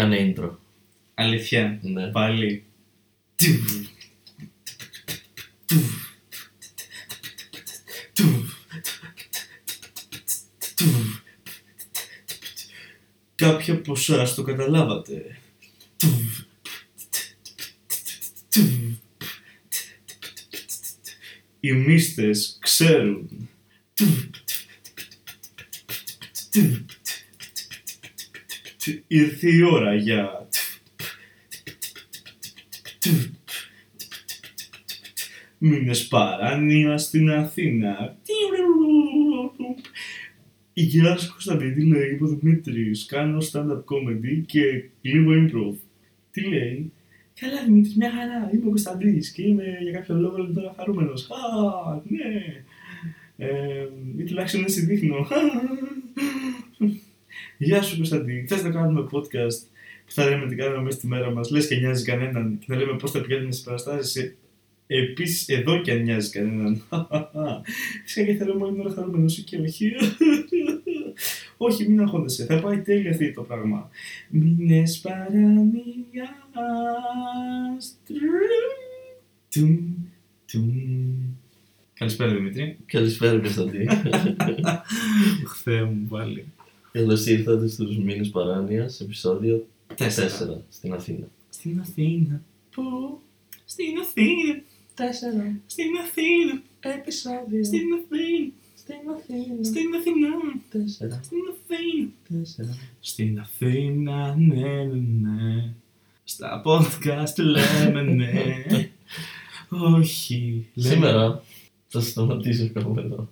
Κάνε intro. Αλήθεια. Ναι. Πάλι. Κάποια από εσάς το καταλάβατε. Οι μίστες ξέρουν. Ήρθε η ώρα για... Μήνες παράνοια στην Αθήνα. Η κυρία Κωνσταντίνη λέει ο Δημήτρης, κάνω stand-up comedy και λίγο improv. Τι λέει, Καλά Δημήτρη, μια χαρά, είμαι ο Κωνσταντίνης και είμαι για κάποιο λόγο λίγο τώρα χαρούμενος. Α, ναι. Ε, ή τουλάχιστον έτσι δείχνω. Γεια σου Κωνσταντίνη, θες να κάνουμε podcast που θα λέμε τι κάνουμε μέσα στη μέρα μας, λες και νοιάζει κανέναν και θα λέμε πώς θα πηγαίνουμε στις παραστάσεις. Επίσης εδώ και αν νοιάζει κανέναν. Φυσικά και θέλω μόνο να χαρούμενος και όχι. όχι, μην αγχώνεσαι. Θα πάει τέλεια αυτή το πράγμα. Μήνες παραμίας. Τουμ, τουμ. Καλησπέρα Δημήτρη. Καλησπέρα Κωνσταντή. Θεέ μου πάλι. Καλώ ήρθατε στους μήνες παράνοιας, επεισόδιο 4 Τέσσερα. στην Αθήνα. Στην Αθήνα. Πού; Στην Αθήνα. 4 Στην Αθήνα. επεισόδιο Στην Αθήνα. στην Αθήνα. Στην Αθήνα. 4 Στην Αθήνα. 4 Στην Αθήνα, ναι, ναι, ναι. Στα podcast λέμε ναι. Όχι. λέμε- Σήμερα θα σταματήσω κάπου εδώ.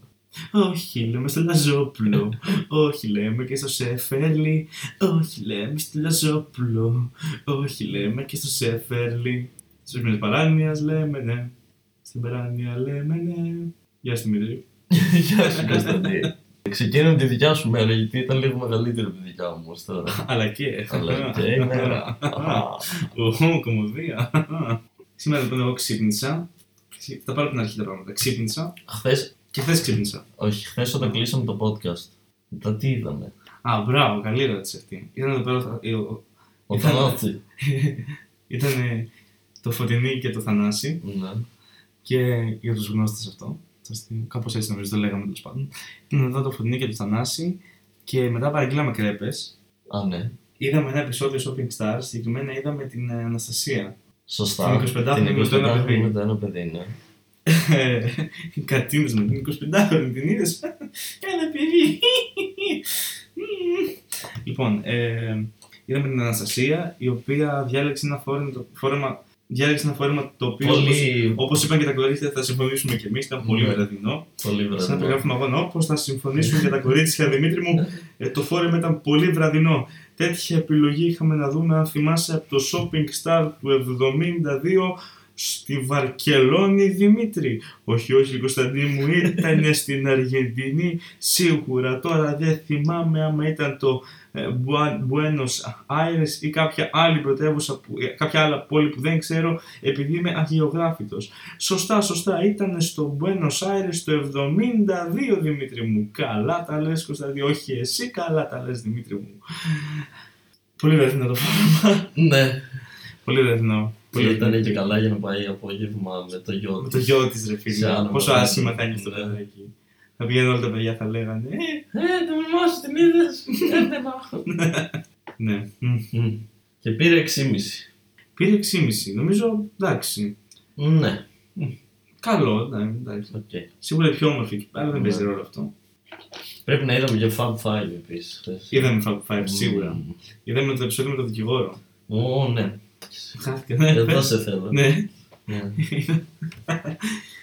Όχι, λέμε στο Λαζόπουλο. Όχι, λέμε και στο Σεφέρλι. Όχι, λέμε στο Λαζόπουλο. Όχι, λέμε και στο Σεφέρλι. Στους μήνες παράνοιας λέμε ναι. Στην παράνοια λέμε ναι. Γεια σου Δημήτρη. Γεια σου Κωνσταντή. Ξεκίναμε τη δικιά σου μέρα γιατί ήταν λίγο μεγαλύτερη από τη δικιά μου ως τώρα. Αλλά και. Αλλά και ημέρα. Α. Οχο, κομμωδία. Σήμερα λοιπόν εγώ ξύπνησα. Θα πάρω την αρχή τα πράγματα. Ξύπνησα Χθες, και χθες ξύπνησα. όχι, χθες όταν κλείσαμε το podcast, μετά τι είδαμε; Α, μπράβο, καλή ερώτηση αυτή. Ήταν εδώ πέρα. ο- ο- Ο Ήταν- Θανάση. Ήταν το Φωτεινή και το Θανάση. Ναι. Και για τους γνώστες αυτό. Κάπως έτσι νομίζω το λέγαμε τέλος πάντων. Ήταν εδώ το Φωτεινή και το Θανάση. Και μετά παραγγείλαμε κρέπες. Α, ναι. Είδαμε ένα επεισόδιο Shopping Stars. Συγκεκριμένα είδαμε την ε, Αναστασία. Σωστά. Την 25χρονη με το ένα 25χρονη παιδί. με το ένα παιδί, ναι. Κατίνες με την 25χρονη, την είδες; Ένα παιδί. λοιπόν, ε, είδαμε την Αναστασία, η οποία διάλεξε ένα φόρεμα, το- φόρεμα, διάλεξε ένα φόρεμα το οποίο, όπως, Πολύ, όπως είπαν και τα κορίτσια, θα συμφωνήσουμε κι εμείς, ήταν πολύ Ναι. βραδινό. πολύ Σαν να βραδινό. περιγράφουμε αγώνα, όπως θα συμφωνήσουν και τα κορίτσια, Δημήτρη μου, ε, το φόρεμα ήταν πολύ βραδινό. Τέτοια επιλογή είχαμε να δούμε, αν θυμάσαι, από το Shopping Star του 72 στη Βαρκελόνη, Δημήτρη. Όχι, όχι, Κωνσταντίνη μου, ήταν στην Αργεντινή, σίγουρα. Τώρα δεν θυμάμαι άμα ήταν το ε, Bua- Buenos Aires ή κάποια άλλη πρωτεύουσα, που, ε, κάποια άλλα πόλη που δεν ξέρω, επειδή είμαι αγιογράφητος. Σωστά, σωστά, ήταν στο Buenos Aires το 72, Δημήτρη μου. Καλά τα λες, Κωνσταντίνη. Όχι, εσύ καλά τα λες, Δημήτρη μου. Πολύ βρεθινό το φόρμα. Ναι. Πολύ βρεθινό. Και Πολύ ήταν και βρεθινό. καλά για να πάει απόγευμα με το γιο Με της. το γιο της, ρε φίλε. Σε άλλο Πόσο μαγαζί. άσχημα θα είναι αυτό το Ναι. παιδάκι. Θα πηγαίνουν όλα τα παιδιά, θα λέγανε. «Ε, Ε, το μημά σου την είδες. Έδεμα. Ναι. Μμ. Και πήρε 6,5. Πήρε 6,5. Νομίζω εντάξει. Ναι. Καλό, ναι, εντάξει. Οκ. Σίγουρα πιο όμορφη εκεί πέρα, δεν Ναι. παίζει ρόλο αυτό. Πρέπει να είδαμε και Fab 5 επίσης. χθες. Είδαμε Fab Five, σίγουρα. Μμμ. Είδαμε το επεισόδιο με τον δικηγόρο. Ω, ναι. Χάθηκα, ναι. Εδώ σε θέλω. Ναι. Ναι.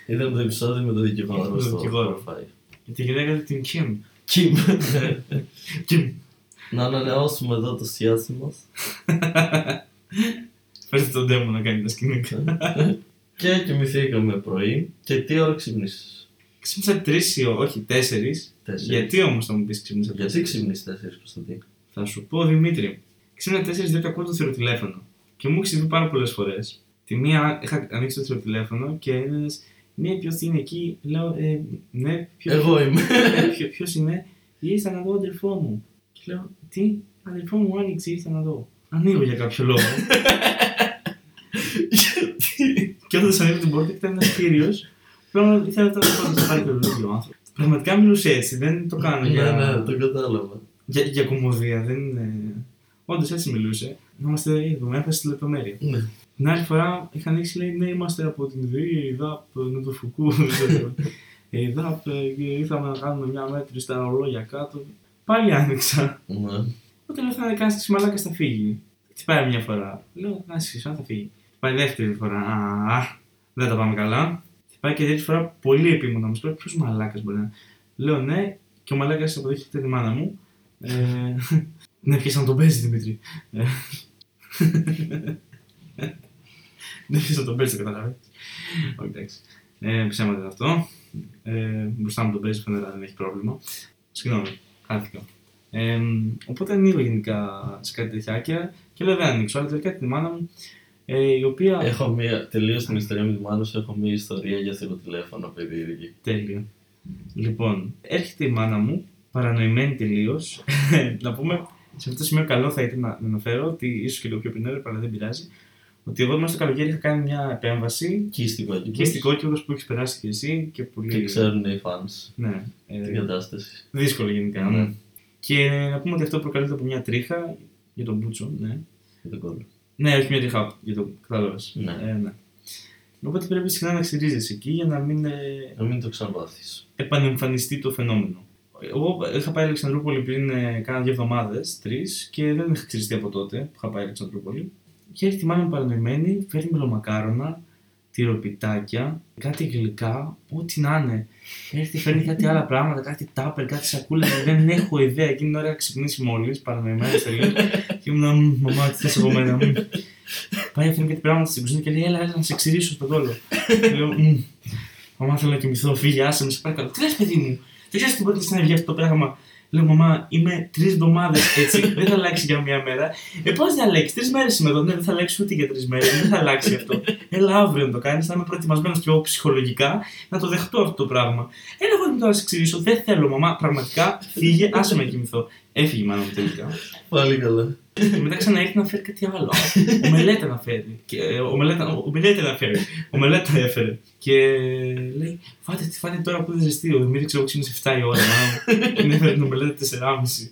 Είδαμε το επεισόδιο με τον δικηγόρο Με τον στο δικηγόρο. Fab 5. Και τη γυναίκα του την Kim. Kim. Kim. Να ανανεώσουμε εδώ το σιάσι μας. Φέρτε τον Ντέμο να κάνει τα σκηνικά. Και κοιμηθήκαμε πρωί. Και τι ώρα ξύπνησες; Ξύπνησα τρεις ή όχι τέσσερις. Τέσσερις. Γιατί όμως θα μου πεις ξύπνησα Γιατί τέσσερις; ξύπνησες τέσσερις Κωνσταντή. Θα σου πω Δημήτρη. Ξύπνησα τέσσερις διότι ακούω το θηροτηλέφωνο. Και μου έχει συμβεί πάρα πολλές φορές. Τη μία είχα ανοίξει το θηροτηλέφωνο και έλεγες Ναι, ποιος είναι εκεί; Λέω ε, Ναι, ποιος Εγώ είμαι. Ποιο είναι, ήρθα να δω αδερφό μου. Και λέω, τι, αδερφό μου άνοιξε, ήρθα να δω. Ανοίγω για κάποιο λόγο. και όταν ανοίγω την πόρτα, ήταν ένας κύριος. Πρέπει ήθελα να το πάρει το βιβλίο ο άνθρωπος. Πραγματικά μιλούσε έτσι, δεν το κάνω Ναι, για, ναι, το κατάλαβα. για, για κομμωδία. Δεν είναι... Όντως έτσι μιλούσε. Να είμαστε εδώ, με έμφαση στη λεπτομέρεια. Ναι. Την άλλη φορά είχα ανοίξει, λέει, ναι, είμαστε από την ΔΕΗ, η ΔΑΠ, Νοτοφουκού, δεν ξέρω. Ε, Η ΔΑΠ, ε, και ήρθαμε να κάνουμε μια μέτρηση στα ρολόγια κάτω. Πάλι άνοιξα. Ναι. Οπότε λέω, θα κάνει τη μαλάκα, θα φύγει. Χτυπάει μια φορά. Λέω, να είσαι θα φύγει. Χτυπάει δεύτερη φορά. Α, δεν τα πάμε καλά. Χτυπάει και τρίτη φορά πολύ επίμονα. Μου λέει, ποιος μαλάκας μπορεί να είναι. Λέω, ναι, και ο μαλάκας αποδείχθηκε τη μάνα μου. Ε, ναι, πιάσα να τον παίζει Δημήτρη. Ε, Δεν πιάσα να τον παίζει, το καταλάβει. Όχι, εντάξει. Ε, ψέματα είναι αυτό. Ε, μπροστά μου τον παίζει, φαίνεται δεν έχει πρόβλημα. Συγγνώμη, χάθηκα. Ε, οπότε ανοίγω γενικά σε κάτι τέτοια και λέω δεν ανοίξω, αλλά τελικά τη μάνα μου, ε, η οποία. Έχω μία, τελείως την ιστορία με τη μάνα σου, έχω μία ιστορία για τηλέφωνο περίεργη. Τέλειο. Λοιπόν, έρχεται η μάνα μου, παρανοημένη τελείως. να πούμε, σε αυτό το σημείο καλό θα ήταν να να αναφέρω ότι ίσως και λίγο πιο πριν έπρεπε, αλλά δεν πειράζει. Ότι εγώ μέσα στο καλοκαίρι είχα κάνει μια επέμβαση Κύστικο εκεί. και στην κόκκινο που έχεις περάσει και εσύ και πολύ. Και ξέρουν οι fans Ναι. ε, την κατάσταση. δύσκολο γενικά. Ναι. Ναι. Και να πούμε ότι αυτό προκαλείται από μια τρίχα για τον Μπούτσο. Ναι. Για τον κόλλο. Ναι, όχι μια τρίχα για τον κατάλαβες. Ναι. Ε, ναι. Οπότε πρέπει συχνά να ξυρίζεσαι εκεί για να μην ε, Να μην το ξαναπάθει. επανεμφανιστεί το φαινόμενο. Εγώ είχα πάει Αλεξανδρούπολη πριν ε, κάνα δύο εβδομάδες, τρεις, και δεν είχα ξυριστεί από τότε που είχα πάει Αλεξανδρούπολη. Και έρχεται η μάνα μου παρανοημένη, φέρνει μελομακάρονα, τυροπιτάκια, κάτι γλυκά, ό,τι να είναι. Έρχεται, φέρνει κάτι άλλα πράγματα, κάτι τάπερ, κάτι σακούλα. δεν έχω ιδέα. Εκείνη την ώρα είχα ξυπνήσει μόλις, παρανοημένη τελείως. και ήμουν, «Μμ, μαμά, τι θες από μένα. μμ». Πάει, φέρνει κάτι πράγματα στην κουζίνα και λέει, Έλα, έλα να σε ξυρίσω στον κόλο. Και λέω, «Μμ, Μαμά, θέλω να κοιμηθώ, φύγε, άσε με, σε παρακαλώ. Τι λες, παιδί μου, δεν ξέρεις τι μπορεί να βγει αυτό το πράγμα. Λέω, Μαμά, είμαι τρεις εβδομάδες έτσι, δεν θα αλλάξει για μία μέρα. Ε, πώς δεν αλλάξει, τρεις μέρες είμαι εδώ, ναι, δεν θα αλλάξει ούτε για τρεις μέρες, δεν θα αλλάξει αυτό. Έλα, αύριο να το κάνεις, θα είμαι προετοιμασμένος και εγώ ψυχολογικά να το δεχτώ αυτό το πράγμα. Έλα, εγώ δεν τώρα να σε εξηγήσω, δεν θέλω, Μαμά, πραγματικά φύγε, άσε με να κοιμηθώ. Έφυγε η μάνα μου τελικά. Πάλι καλά. Και μετά ξαναήρθε να φέρει κάτι άλλο. Ο Μελέτα να φέρει. Και, ε, ο, Μελέτα, ο Μελέτα να φέρει. Ο Μελέτα έφερε. Και λέει, φάτε, τι φάτε τώρα που δεν ζεστή. Ο Δημήτρης ξέρω ξύπνησε 7 η ώρα. μάνα μου. Είναι έφερε τον Μελέτα 4,5.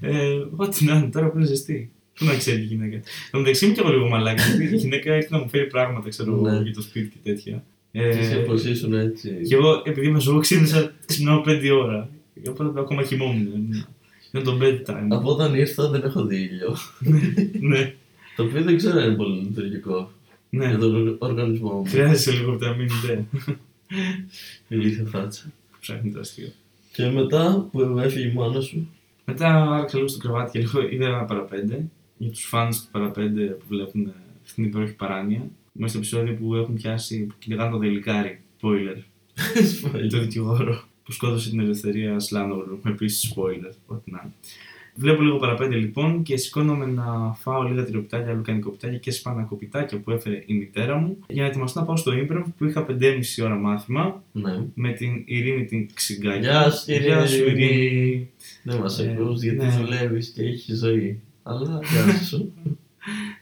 Ε, ό,τι να είναι τώρα που είναι ζεστή. Πού να ξέρει η γυναίκα. Εν τω μεταξύ είμαι και εγώ λίγο μαλάκας. γιατί Η γυναίκα έρχεται να μου φέρει πράγματα, ξέρω εγώ, Ναι. για το σπίτι και τέτοια. Και εσύ Ε, όπως ήσουν έτσι. και εγώ, επειδή είμαι ζώο, ξύπνησα, ξυπνάω 5 ώρα. Οπότε ακόμα κοιμόμουν. Είναι το bedtime. Από όταν ήρθα δεν έχω δει ήλιο. ναι, Το οποίο δεν ξέρω αν είναι πολύ λειτουργικό ναι. για τον οργανισμό μου. Χρειάζεσαι λίγο βιταμίνη D. Ηλίθεια φάτσα. Ψάχνει το αστείο. Και μετά που έφυγε η μάνα σου, Μετά άραξα λίγο στο κρεβάτι και λίγο είδα ένα παραπέντε. Για τους φανς του παραπέντε που βλέπουν ε, αυτήν την υπέροχη παράνοια. Είμαστε στο επεισόδιο που έχουν πιάσει που κυνηγάνε το δελικάρι. Spoiler. το δικηγόρο που σκότωσε την ελευθερία Σλάνογλου. Επίσης spoiler. Ό,τι να είναι. Βλέπω λίγο παραπέντε λοιπόν και σηκώνομαι να φάω λίγα τυροπιτάκια, λουκανικοπιτάκια και σπανακοπιτάκια που έφερε η μητέρα μου για να ετοιμαστώ να πάω στο Improv που είχα 5,5 ώρα μάθημα ναι. με την Ειρήνη την Ξυγκάκη. Γεια σου, Ειρήνη. Γεια σου, Ειρήνη. Δεν μας Ε, ακούς γιατί ναι. δουλεύεις και έχεις ζωή. Αλλά γεια σου.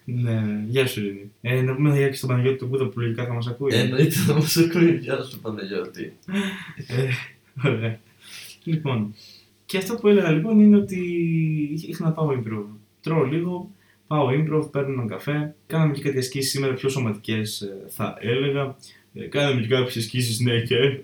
Ναι, γεια σου Ειρήνη. Ε, να πούμε για και στον Παναγιώτη τον Κούδα που λογικά θα μας ακούει. Εννοείται να μας ακούει. Γεια σου Παναγιώτη. Ε, ωραία. Λοιπόν, και αυτό που έλεγα λοιπόν είναι ότι είχα να πάω improv. Τρώω λίγο, πάω improv, παίρνω έναν καφέ. Κάναμε και κάτι ασκήσεις σήμερα πιο σωματικές ε, θα έλεγα. Ε, κάναμε και κάποιες ασκήσεις ναι και. ε,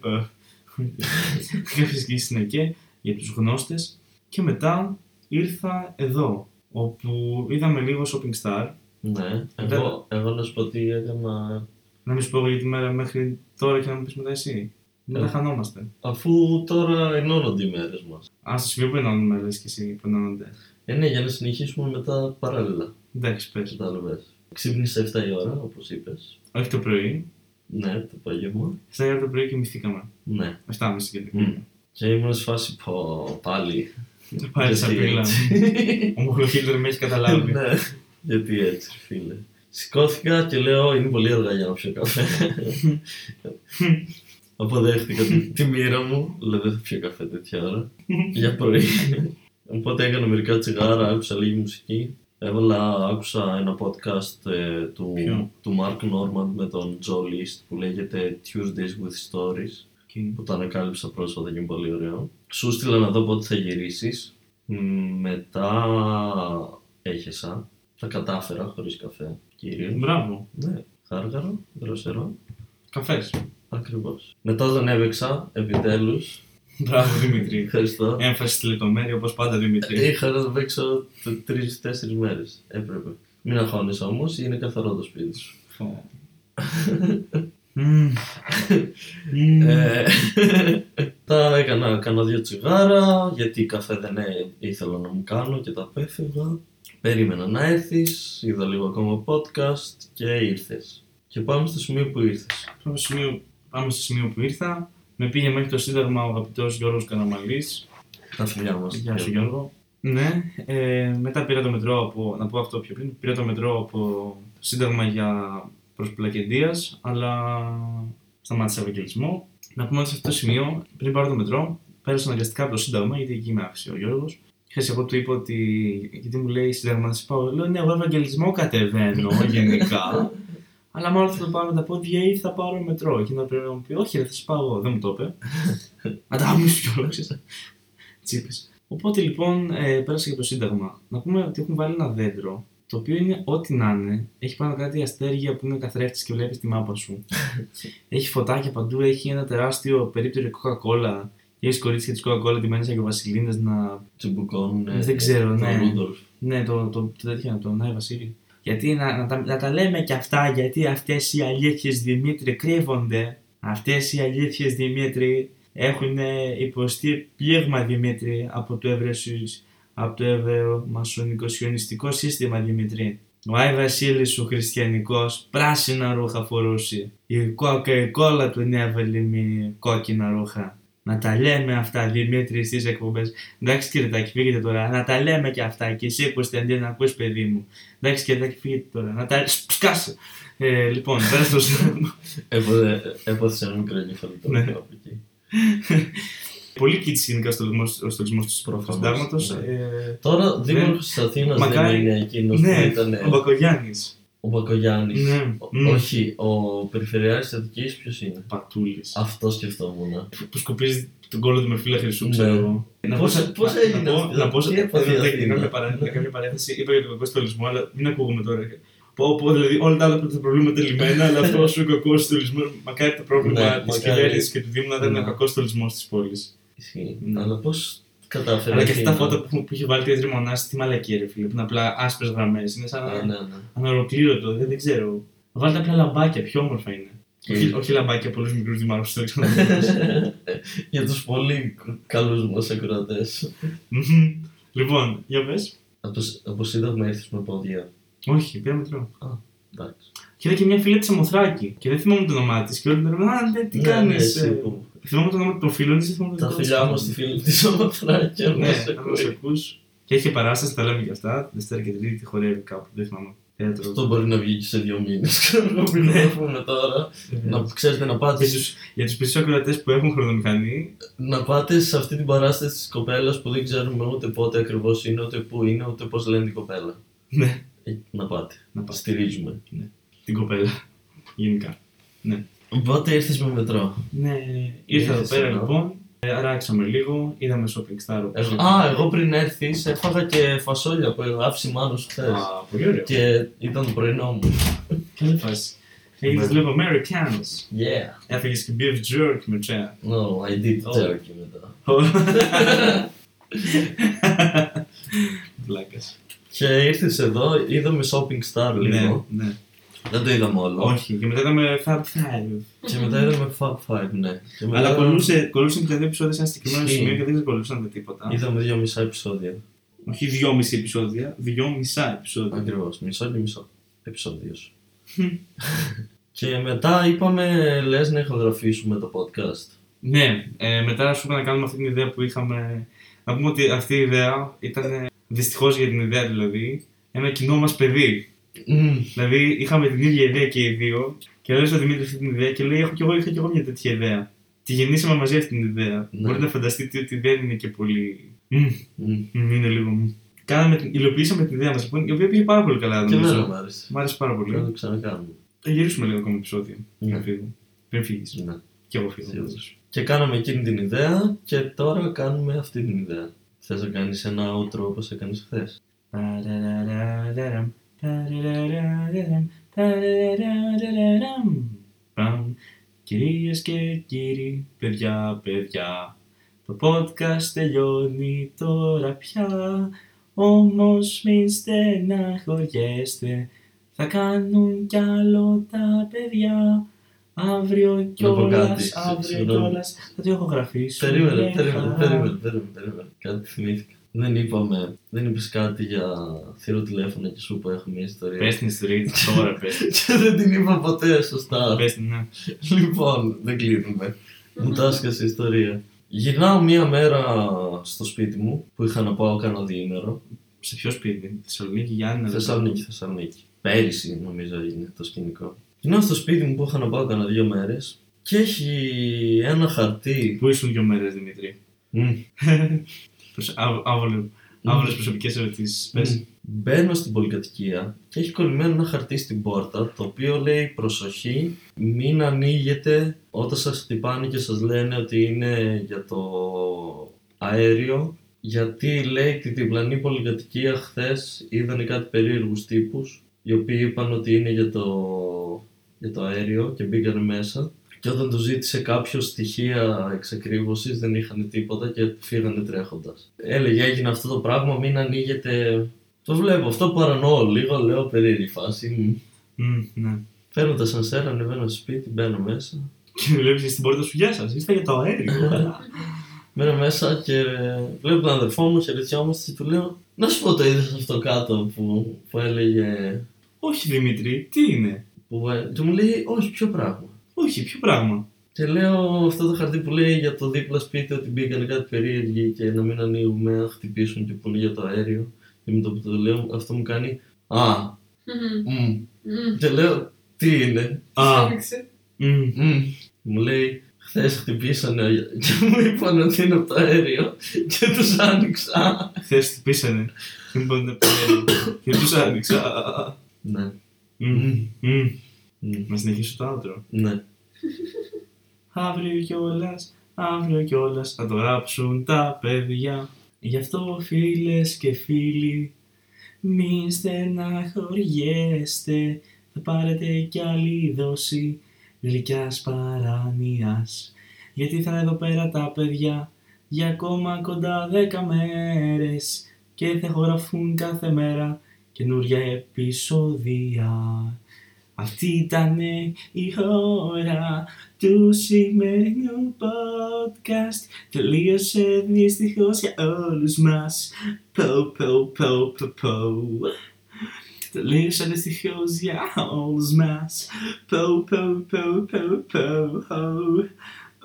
κάποιες ασκήσεις ναι και για τους γνώστες. Και μετά ήρθα εδώ, όπου είδαμε λίγο Shopping Star. Ναι. Εγώ, εγώ να σου πω τι έκανα Να μην σου πω εγώ για τη μέρα μέχρι τώρα και να μου πεις μετά εσύ. Δεν τα Ε. χανόμαστε. αφού τώρα ενώνονται οι μέρες μας. Α, στο σημείο που ενώνουμε, λες και εσύ που ενώνονται. Ε, ναι, για να συνεχίσουμε μετά παράλληλα. Εντάξει, πες. Κατάλαβες. Ξύπνησε 7 η ώρα, όπως είπες. Όχι το πρωί. Ναι, το απόγευμα. Στα ώρα το πρωί κοιμηθήκαμε. Ναι. 7.30 και Μμ. τέτοια. Και ήμουν σε φάση πω, πάλι. Πάλι Γιατί σαπίλα. έτσι. Ο Μοχλοχίλτερ με έχει καταλάβει. ναι. Γιατί έτσι, ρε φίλε. Σηκώθηκα και λέω είναι πολύ αργά για να πιω καφέ. Αποδέχτηκα τη, τη μοίρα μου. Λέω δεν θα πιω καφέ τέτοια ώρα. για πρωί. Οπότε έκανα μερικά τσιγάρα, άκουσα λίγη μουσική. Έβαλα, άκουσα ένα podcast ε, του, Ποιο; του Mark Norman με τον Joe List που λέγεται Tuesdays with Stories που το ανακάλυψα πρόσφατα και είναι πολύ ωραίο. Σου στείλα να δω πότε θα γυρίσεις. Μ, Μετά έχεσα. Τα κατάφερα χωρίς καφέ, κύριε. Μπράβο. Ναι, χάργαρο, δροσερό. Καφές. Ακριβώς. Μετά τον έβεξα, επιτέλους. Μπράβο Δημήτρη. Ευχαριστώ. Έμφαση στη λεπτομέρεια όπως πάντα Δημήτρη. Είχα να το παίξω τρει-τέσσερι μέρες. Έπρεπε. Μην αγχώνεσαι όμως, είναι καθαρό το σπίτι σου. Φω. Μμμ. Μμμ. Ε, τα έκανα, κάνα δύο τσιγάρα, γιατί καφέ δεν ε- ήθελα να μου κάνω και τα απέφευγα. Περίμενα να έρθεις, είδα λίγο ακόμα podcast και ήρθες. Και πάμε στο σημείο που ήρθες. Πάμε στο σημείο- Πάμε στο σημείο που ήρθα. Με πήγε μέχρι το Σύνταγμα ο αγαπητός Γιώργος Καναμαλής. Τα φιλιά μας. Γεια σου Γιώργο. Ναι, ε, μετά πήρα το μετρό από, να πω αυτό πιο πριν, πήρα το μετρό από το Σύνταγμα για προς Πλακεντίας, αλλά σταμάτησα Ευαγγελισμό. Να πούμε ότι σε αυτό το σημείο, πριν πάρω το μετρό, πέρασα αναγκαστικά από το Σύνταγμα, γιατί εκεί με άφησε ο Γιώργος. Χθες εγώ του είπα ότι. Γιατί μου λέει Σύνταγμα, να σε πάω. Λέω ναι, εγώ Ευαγγελισμό κατεβαίνω γενικά. Αλλά μάλλον θα το πάρω με τα πόδια ή θα πάρω μετρό. Και να πρέπει να μου πει: Όχι, ρε, θα σε πάω εγώ. Δεν μου το είπε. Αντάμισε κιόλας. Τσίπες. Οπότε λοιπόν ε, πέρασα για το Σύνταγμα. Να πούμε ότι έχουν βάλει ένα δέντρο το οποίο είναι ό,τι να είναι. Έχει πάνω κάτι αστέρια που είναι καθρέφτη και βλέπεις τη μάπα σου. έχει φωτάκια παντού, έχει ένα τεράστιο περίπτερο Coca-Cola. Και έχεις κορίτσια της Coca-Cola ντυμένες και βασιλίνε να. Τσιμπουκώνουν. Δεν ξέρω, ναι. Τον Ρούντολφ. Ναι, το, το, το τέτοιο, το Νάι Βασίλη. Γιατί να, να, τα, να τα λέμε και αυτά, γιατί αυτές οι αλήθειες Δημήτρη κρύβονται. Αυτές οι αλήθειες Δημήτρη έχουν υποστεί πλήγμα Δημήτρη από το ευρεσίς, από το ευρωμασονικό σιωνιστικό σύστημα Δημήτρη. Ο Άι Βασίλης ο χριστιανικός πράσινα ρούχα φορούσε. Η κόκα του έβαλε με κόκκινα ρούχα. Να τα λέμε αυτά Δημήτρη στις εκπομπές. Εντάξει κύριε Τάκη, φύγετε τώρα. Να τα λέμε και αυτά. Και εσύ Κωνσταντίνα να ακούς παιδί μου. Εντάξει κύριε Τάκη, φύγετε τώρα. Να τα σκάσε. Ε, λοιπόν, πέρα στο Έπαθε ένα μικρό εγκεφαλικό Ναι. από εκεί. Πολύ κίτσι γενικά στο στολισμός του Προφανώς, συντάγματος. ναι. Ε, Τώρα δήμαρχος της Αθήνας δεν Μακάρι- είναι εκείνος που ναι, ήταν ο Μπακογιάννης. Ο Μπακογιάννης. Ναι. Μμ. Όχι, ο Περιφερειάρχης Αττικής ποιος είναι; Πατούλης. Αυτός σκεφτόμουν. Που σκοπίζει τον κόλλο του με φύλλα χρυσού, Ναι. ξέρω εγώ. Να Πώς- πω- πώς να- έγινε να πω- αυτό; Να πω σε Τι έπαθε η να- Αθήνα; να- παρά- να κάνω παρένθεση. Είπα για τον κακό στολισμό, αλλά μην ακούγουμε τώρα. Πω, πω, δηλαδή όλα τα άλλα τα προβλήματα λυμμένα, αλλά αυτό ο κακός στολισμό. Μακάρι το Ναι, πρόβλημα της μακάρι. κυβέρνησης και του Δήμου να ήταν Ναι. ο κακός στολισμό της πόλης. Ισχύει. Ναι. Αλλά πώς κατάφερε. Αλλά και αυτά τα Αθήνα; φώτα που, που είχε βάλει τη Μονάση, τι μαλακία ρε φίλε, που είναι απλά άσπρες γραμμές. Είναι σαν Α, να- ναι, ναι. ανολοκλήρωτο, δεν, δεν ξέρω. Βάλτε απλά λαμπάκια, πιο όμορφα είναι. Και- Όχι, όχι λαμπάκια πολλούς μικρούς δημάρχους, το ξαναδεί. Για τους πολύ καλούς μας ακροατές. λοιπόν, για πες. Από το, από Σύνταγμα ήρθες με πόδια. Όχι, πήρα μετρό. Εντάξει. Και είδα και μια φίλη της Αμοθράκη. Και δεν θυμόμουν το όνομά της. Και όλοι μου λέγανε Α, ναι, τι Ναι, κάνεις. Ναι, εσύ που- Θυμόμουν το όνομα των φίλων της, δεν θυμόμουν το Τα δικό φιλιά της. μου στη φίλη της Ομαθράκη. Ναι, να μα ακού. Και έχει παράσταση, τα λέμε και αυτά. Δευτέρα και Τρίτη χορεύει κάπου, δεν θυμάμαι. Θέατρο. Αυτό μπορεί να βγει και σε δύο μήνες. Ξέρω εγώ πριν Ναι. να πούμε τώρα. Να ξέρετε να πάτε, Για τους, για τους περισσότερους ακροατές που έχουν χρονομηχανή, να πάτε σε αυτή την παράσταση της κοπέλας που δεν ξέρουμε ούτε πότε ακριβώς είναι, ούτε πού είναι, ούτε πώς λένε την κοπέλα. ναι, Ε, Να πάτε. να πάτε Στηρίζουμε. την κοπέλα. Γενικά. Ναι. Οπότε ήρθες με μετρό. Ναι, ήρθα εδώ Ήρθες πέρα εδώ. λοιπόν, ε, αράξαμε λίγο, είδαμε shopping star. όπως Εγώ- είπαμε. Α, εγώ πριν έρθεις έφαγα και φασόλια που άφησε η μάνα σου χθες. Α, πολύ ωραίο. Και ήταν το πρωινό μου. Καλή φάση. Έγινες Ναι. λίγο Americans. Yeah. Έφεγες και beef jerk με τσέα. No, I did Oh. turkey μετά. Πλάκας. Και ήρθες εδώ, είδαμε shopping star Ναι, λίγο. ναι. Δεν το είδαμε όλο. Όχι, και μετά είδαμε Fab Five. Και μετά είδαμε Fab Five, ναι. Και μετά Αλλά είδαμε- κολούσε, κολούσαν και τα δύο επεισόδια σε ένα συγκεκριμένο Ισχύει. σημείο και δεν ξεκολούσαν με τίποτα. Είδαμε δύο μισά επεισόδια. Όχι δυόμιση επεισόδια, δυο μισά επεισόδια. Ακριβώς, μισό και μισό επεισόδιος. και μετά είπαμε, λες να ηχογραφήσουμε το podcast. Ναι, ε, μετά σου είπα να κάνουμε αυτή την ιδέα που είχαμε. Να πούμε ότι αυτή η ιδέα ήταν δυστυχώς για την ιδέα δηλαδή ένα κοινό μας παιδί. Μμμ. Δηλαδή είχαμε την ίδια ιδέα και οι δύο και λέω στο Δημήτρης αυτή την ιδέα και λέει: Έχω κι εγώ, είχα κι εγώ μια τέτοια ιδέα. Τη γεννήσαμε μαζί αυτή την ιδέα. Ναι. Μπορείτε να φανταστείτε ότι δεν είναι και πολύ. Μμ, Μμμ. μμ, είναι λίγο. μμ. Κάναμε, την- υλοποιήσαμε την ιδέα μας λοιπόν, η οποία πήγε πάρα πολύ καλά. Και νομίζω. εμένα μου άρεσε. Μ' άρεσε πάρα Πρέπει να πολύ. το ξανακάνουμε. Θα γυρίσουμε λίγο ακόμα επεισόδιο. Ναι. Πριν φύγω. Πριν φύγεις. Ναι. Και εγώ φύγω. Σίγουρος. Και κάναμε εκείνη την ιδέα και τώρα κάνουμε αυτή την ιδέα. Θες να κάνεις ένα outro όπως έκανες χθες; Παραραραραραμ, παραραραραραμ, παραραραραραμ. Παμ. Κυρίες και κύριοι, παιδιά, παιδιά, το podcast τελειώνει τώρα πια. Όμως μην στεναχωριέστε, θα κάνουν κι άλλο τα παιδιά. Αύριο πω κιόλας, κάτι, αύριο συγγνώμη. κιόλας, θα το ηχογραφήσουμε. Περίμενε, περίμενε, χαρά. περίμενε, περίμενε, περίμενε. Κάτι θυμήθηκα. Δεν είπαμε, δεν είπες κάτι για θύρο τηλέφωνο και σου είπα έχω μια ιστορία. Πες την ιστορία της τώρα, πες την. και δεν την είπα ποτέ σωστά. Πες την, ναι. Λοιπόν, δεν κλείνουμε. Μου τάσκασε η ιστορία. Γυρνάω μία μέρα στο σπίτι μου που είχα να πάω κάνα διήμερο. Σε ποιο σπίτι, Θεσσαλονίκη, Γιάννη, Θεσσαλονίκη, Θεσσαλονίκη. Πέρυσι νομίζω έγινε το σκηνικό. Γυρνάω στο σπίτι μου που είχα να πάω κάνα δύο μέρες και έχει ένα χαρτί. Πού ήσουν δύο μέρες, Δημήτρη; Μμ. Άβολες προσωπικές ερωτήσεις. Πες. Μμ. Μπαίνω στην πολυκατοικία και έχει κολλημένο ένα χαρτί στην πόρτα το οποίο λέει προσοχή μην ανοίγετε όταν σας χτυπάνε και σας λένε ότι είναι για το αέριο γιατί λέει την διπλανή πολυκατοικία χθες είδανε κάτι περίεργους τύπους οι οποίοι είπαν ότι είναι για το, για το αέριο και μπήκαν μέσα και όταν του ζήτησε κάποιος στοιχεία εξακρίβωσης δεν είχαν τίποτα και φύγανε τρέχοντας. Έλεγε έγινε αυτό το πράγμα, μην ανοίγετε. Το βλέπω, αυτό παρανοώ λίγο, λέω περίεργη φάση. Μμ. Μμ, Ναι. Παίρνω τα σανσέρα, ανεβαίνω στο σπίτι, μπαίνω μέσα. Και βλέπεις στην πόρτα σου, Γεια σας, είστε για το αέριο. Μπαίνω μέσα και βλέπω τον αδερφό μου, χαιρετιόμαστε και του λέω Να σου πω το είδες αυτό κάτω που, που έλεγε. Όχι, Δημήτρη, τι είναι; Που, ε, και μου λέει, Όχι, ποιο πράγμα. Όχι, ποιο πράγμα. Και λέω αυτό το χαρτί που λέει για το δίπλα σπίτι ότι μπήκαν κάτι περίεργοι και να μην ανοίγουμε, να χτυπήσουν και που είναι για το αέριο. Και με το που το λέω, αυτό μου κάνει Α, μ. Και λέω, τι είναι; Α, μμ. Μ. Μου λέει, χθες χτυπήσανε και μου είπαν ότι είναι από το αέριο και τους άνοιξα. Χθες χτυπήσανε. Και μου είπαν από το αέριο. Και τους άνοιξα. Ναι, Μμ, μμ. μ, Να συνεχίσω το άντρο. ναι. Αύριο κιόλας, αύριο κιόλας θα το γράψουν τα παιδιά. Γι' αυτό φίλες και φίλοι, μην στεναχωριέστε, θα πάρετε κι άλλη δόση γλυκιάς παρανοιάς. Γιατί θα είναι εδώ πέρα τα παιδιά για ακόμα κοντά δέκα μέρες και θα ηχογραφούν κάθε μέρα καινούρια επεισόδια. Αυτή ήταν η ώρα του σημερινού podcast. Τελείωσε δυστυχώς για όλους μας. Πω πω πω πω πω. Τελείωσε δυστυχώς για όλους μας. Πω πω πω πω πω.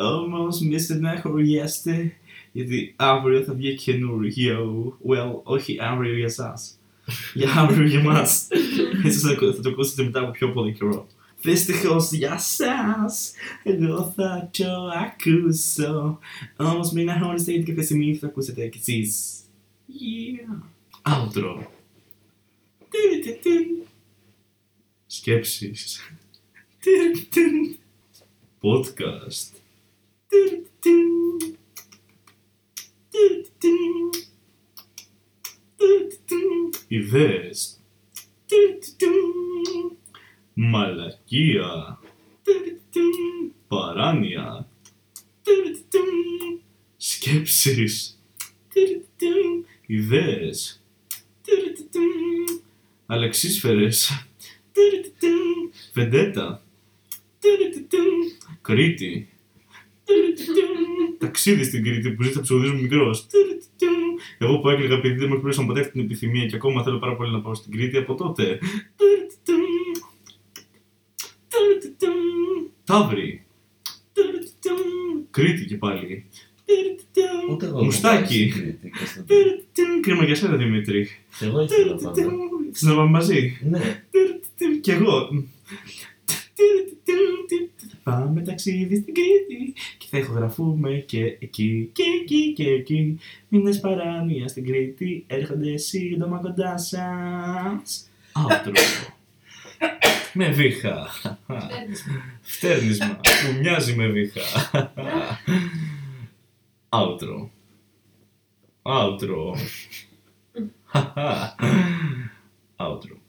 Όμως μη στεναχωριέστε γιατί αύριο θα βγει καινούριο. Well, όχι αύριο για εσάς. Για αύριο για εμάς. Έτσι θα, θα το ακούσετε μετά από πιο πολύ καιρό. Δυστυχώς για σας, εγώ θα το ακούσω. Όμως μην αγχώνεστε γιατί κάποια στιγμή θα ακούσετε κι εσείς. Yeah. Outro. Τιριτιτιν. Σκέψεις. Τιριτιτιν. Podcast. Τιριτιτιν. Τιριτιτιν. Τιριτιτιν. Ιδέες. Τιριτιτιν. Μαλακία. Τιριτιτιν. Παράνοια. Τιριτιτιν. Σκέψεις. Τιριτιτιν. Ιδέες. Τιριτιτιν. Αλεξίσφαιρες. Τιριτιτιν. Βεντέτα. Τιριτιτιν. Κρήτη. Τιριτιτιν. Ταξίδι στην Κρήτη που ζήτησα ψωδίζομαι μικρός. Τιριτιτιν. Εγώ που έκλαιγα επειδή δεν μου εκπλήρωσαν ποτέ αυτή την επιθυμία και ακόμα θέλω πάρα πολύ να πάω στην Κρήτη από τότε. Τιριτιτιν. Τιριτιτιν. Ταύρη. Τιριτιτιν. Κρήτη και πάλι. Τιριτιτιν. Ούτε εγώ. Μουστάκι. δεν πάω στην Κρήτη, Κωνσταντίνε. Τιριτιτιν. Κρίμα για σένα Δημήτρη. Και εγώ ήθελα να Τιριτιτιν. πάω. Θες να πάμε μαζί. Ναι. Τιριτιτιν. Κι εγώ. Τιριτιτιν. Θα Πάμε ταξίδι στην Κρήτη και θα ηχογραφούμε και εκεί και εκεί και εκεί. Μήνες παράνοια στην Κρήτη έρχονται σύντομα κοντά σας. Outro. με βήχα. Φτέρνισμα που μοιάζει με βήχα. Outro. Outro. Outro.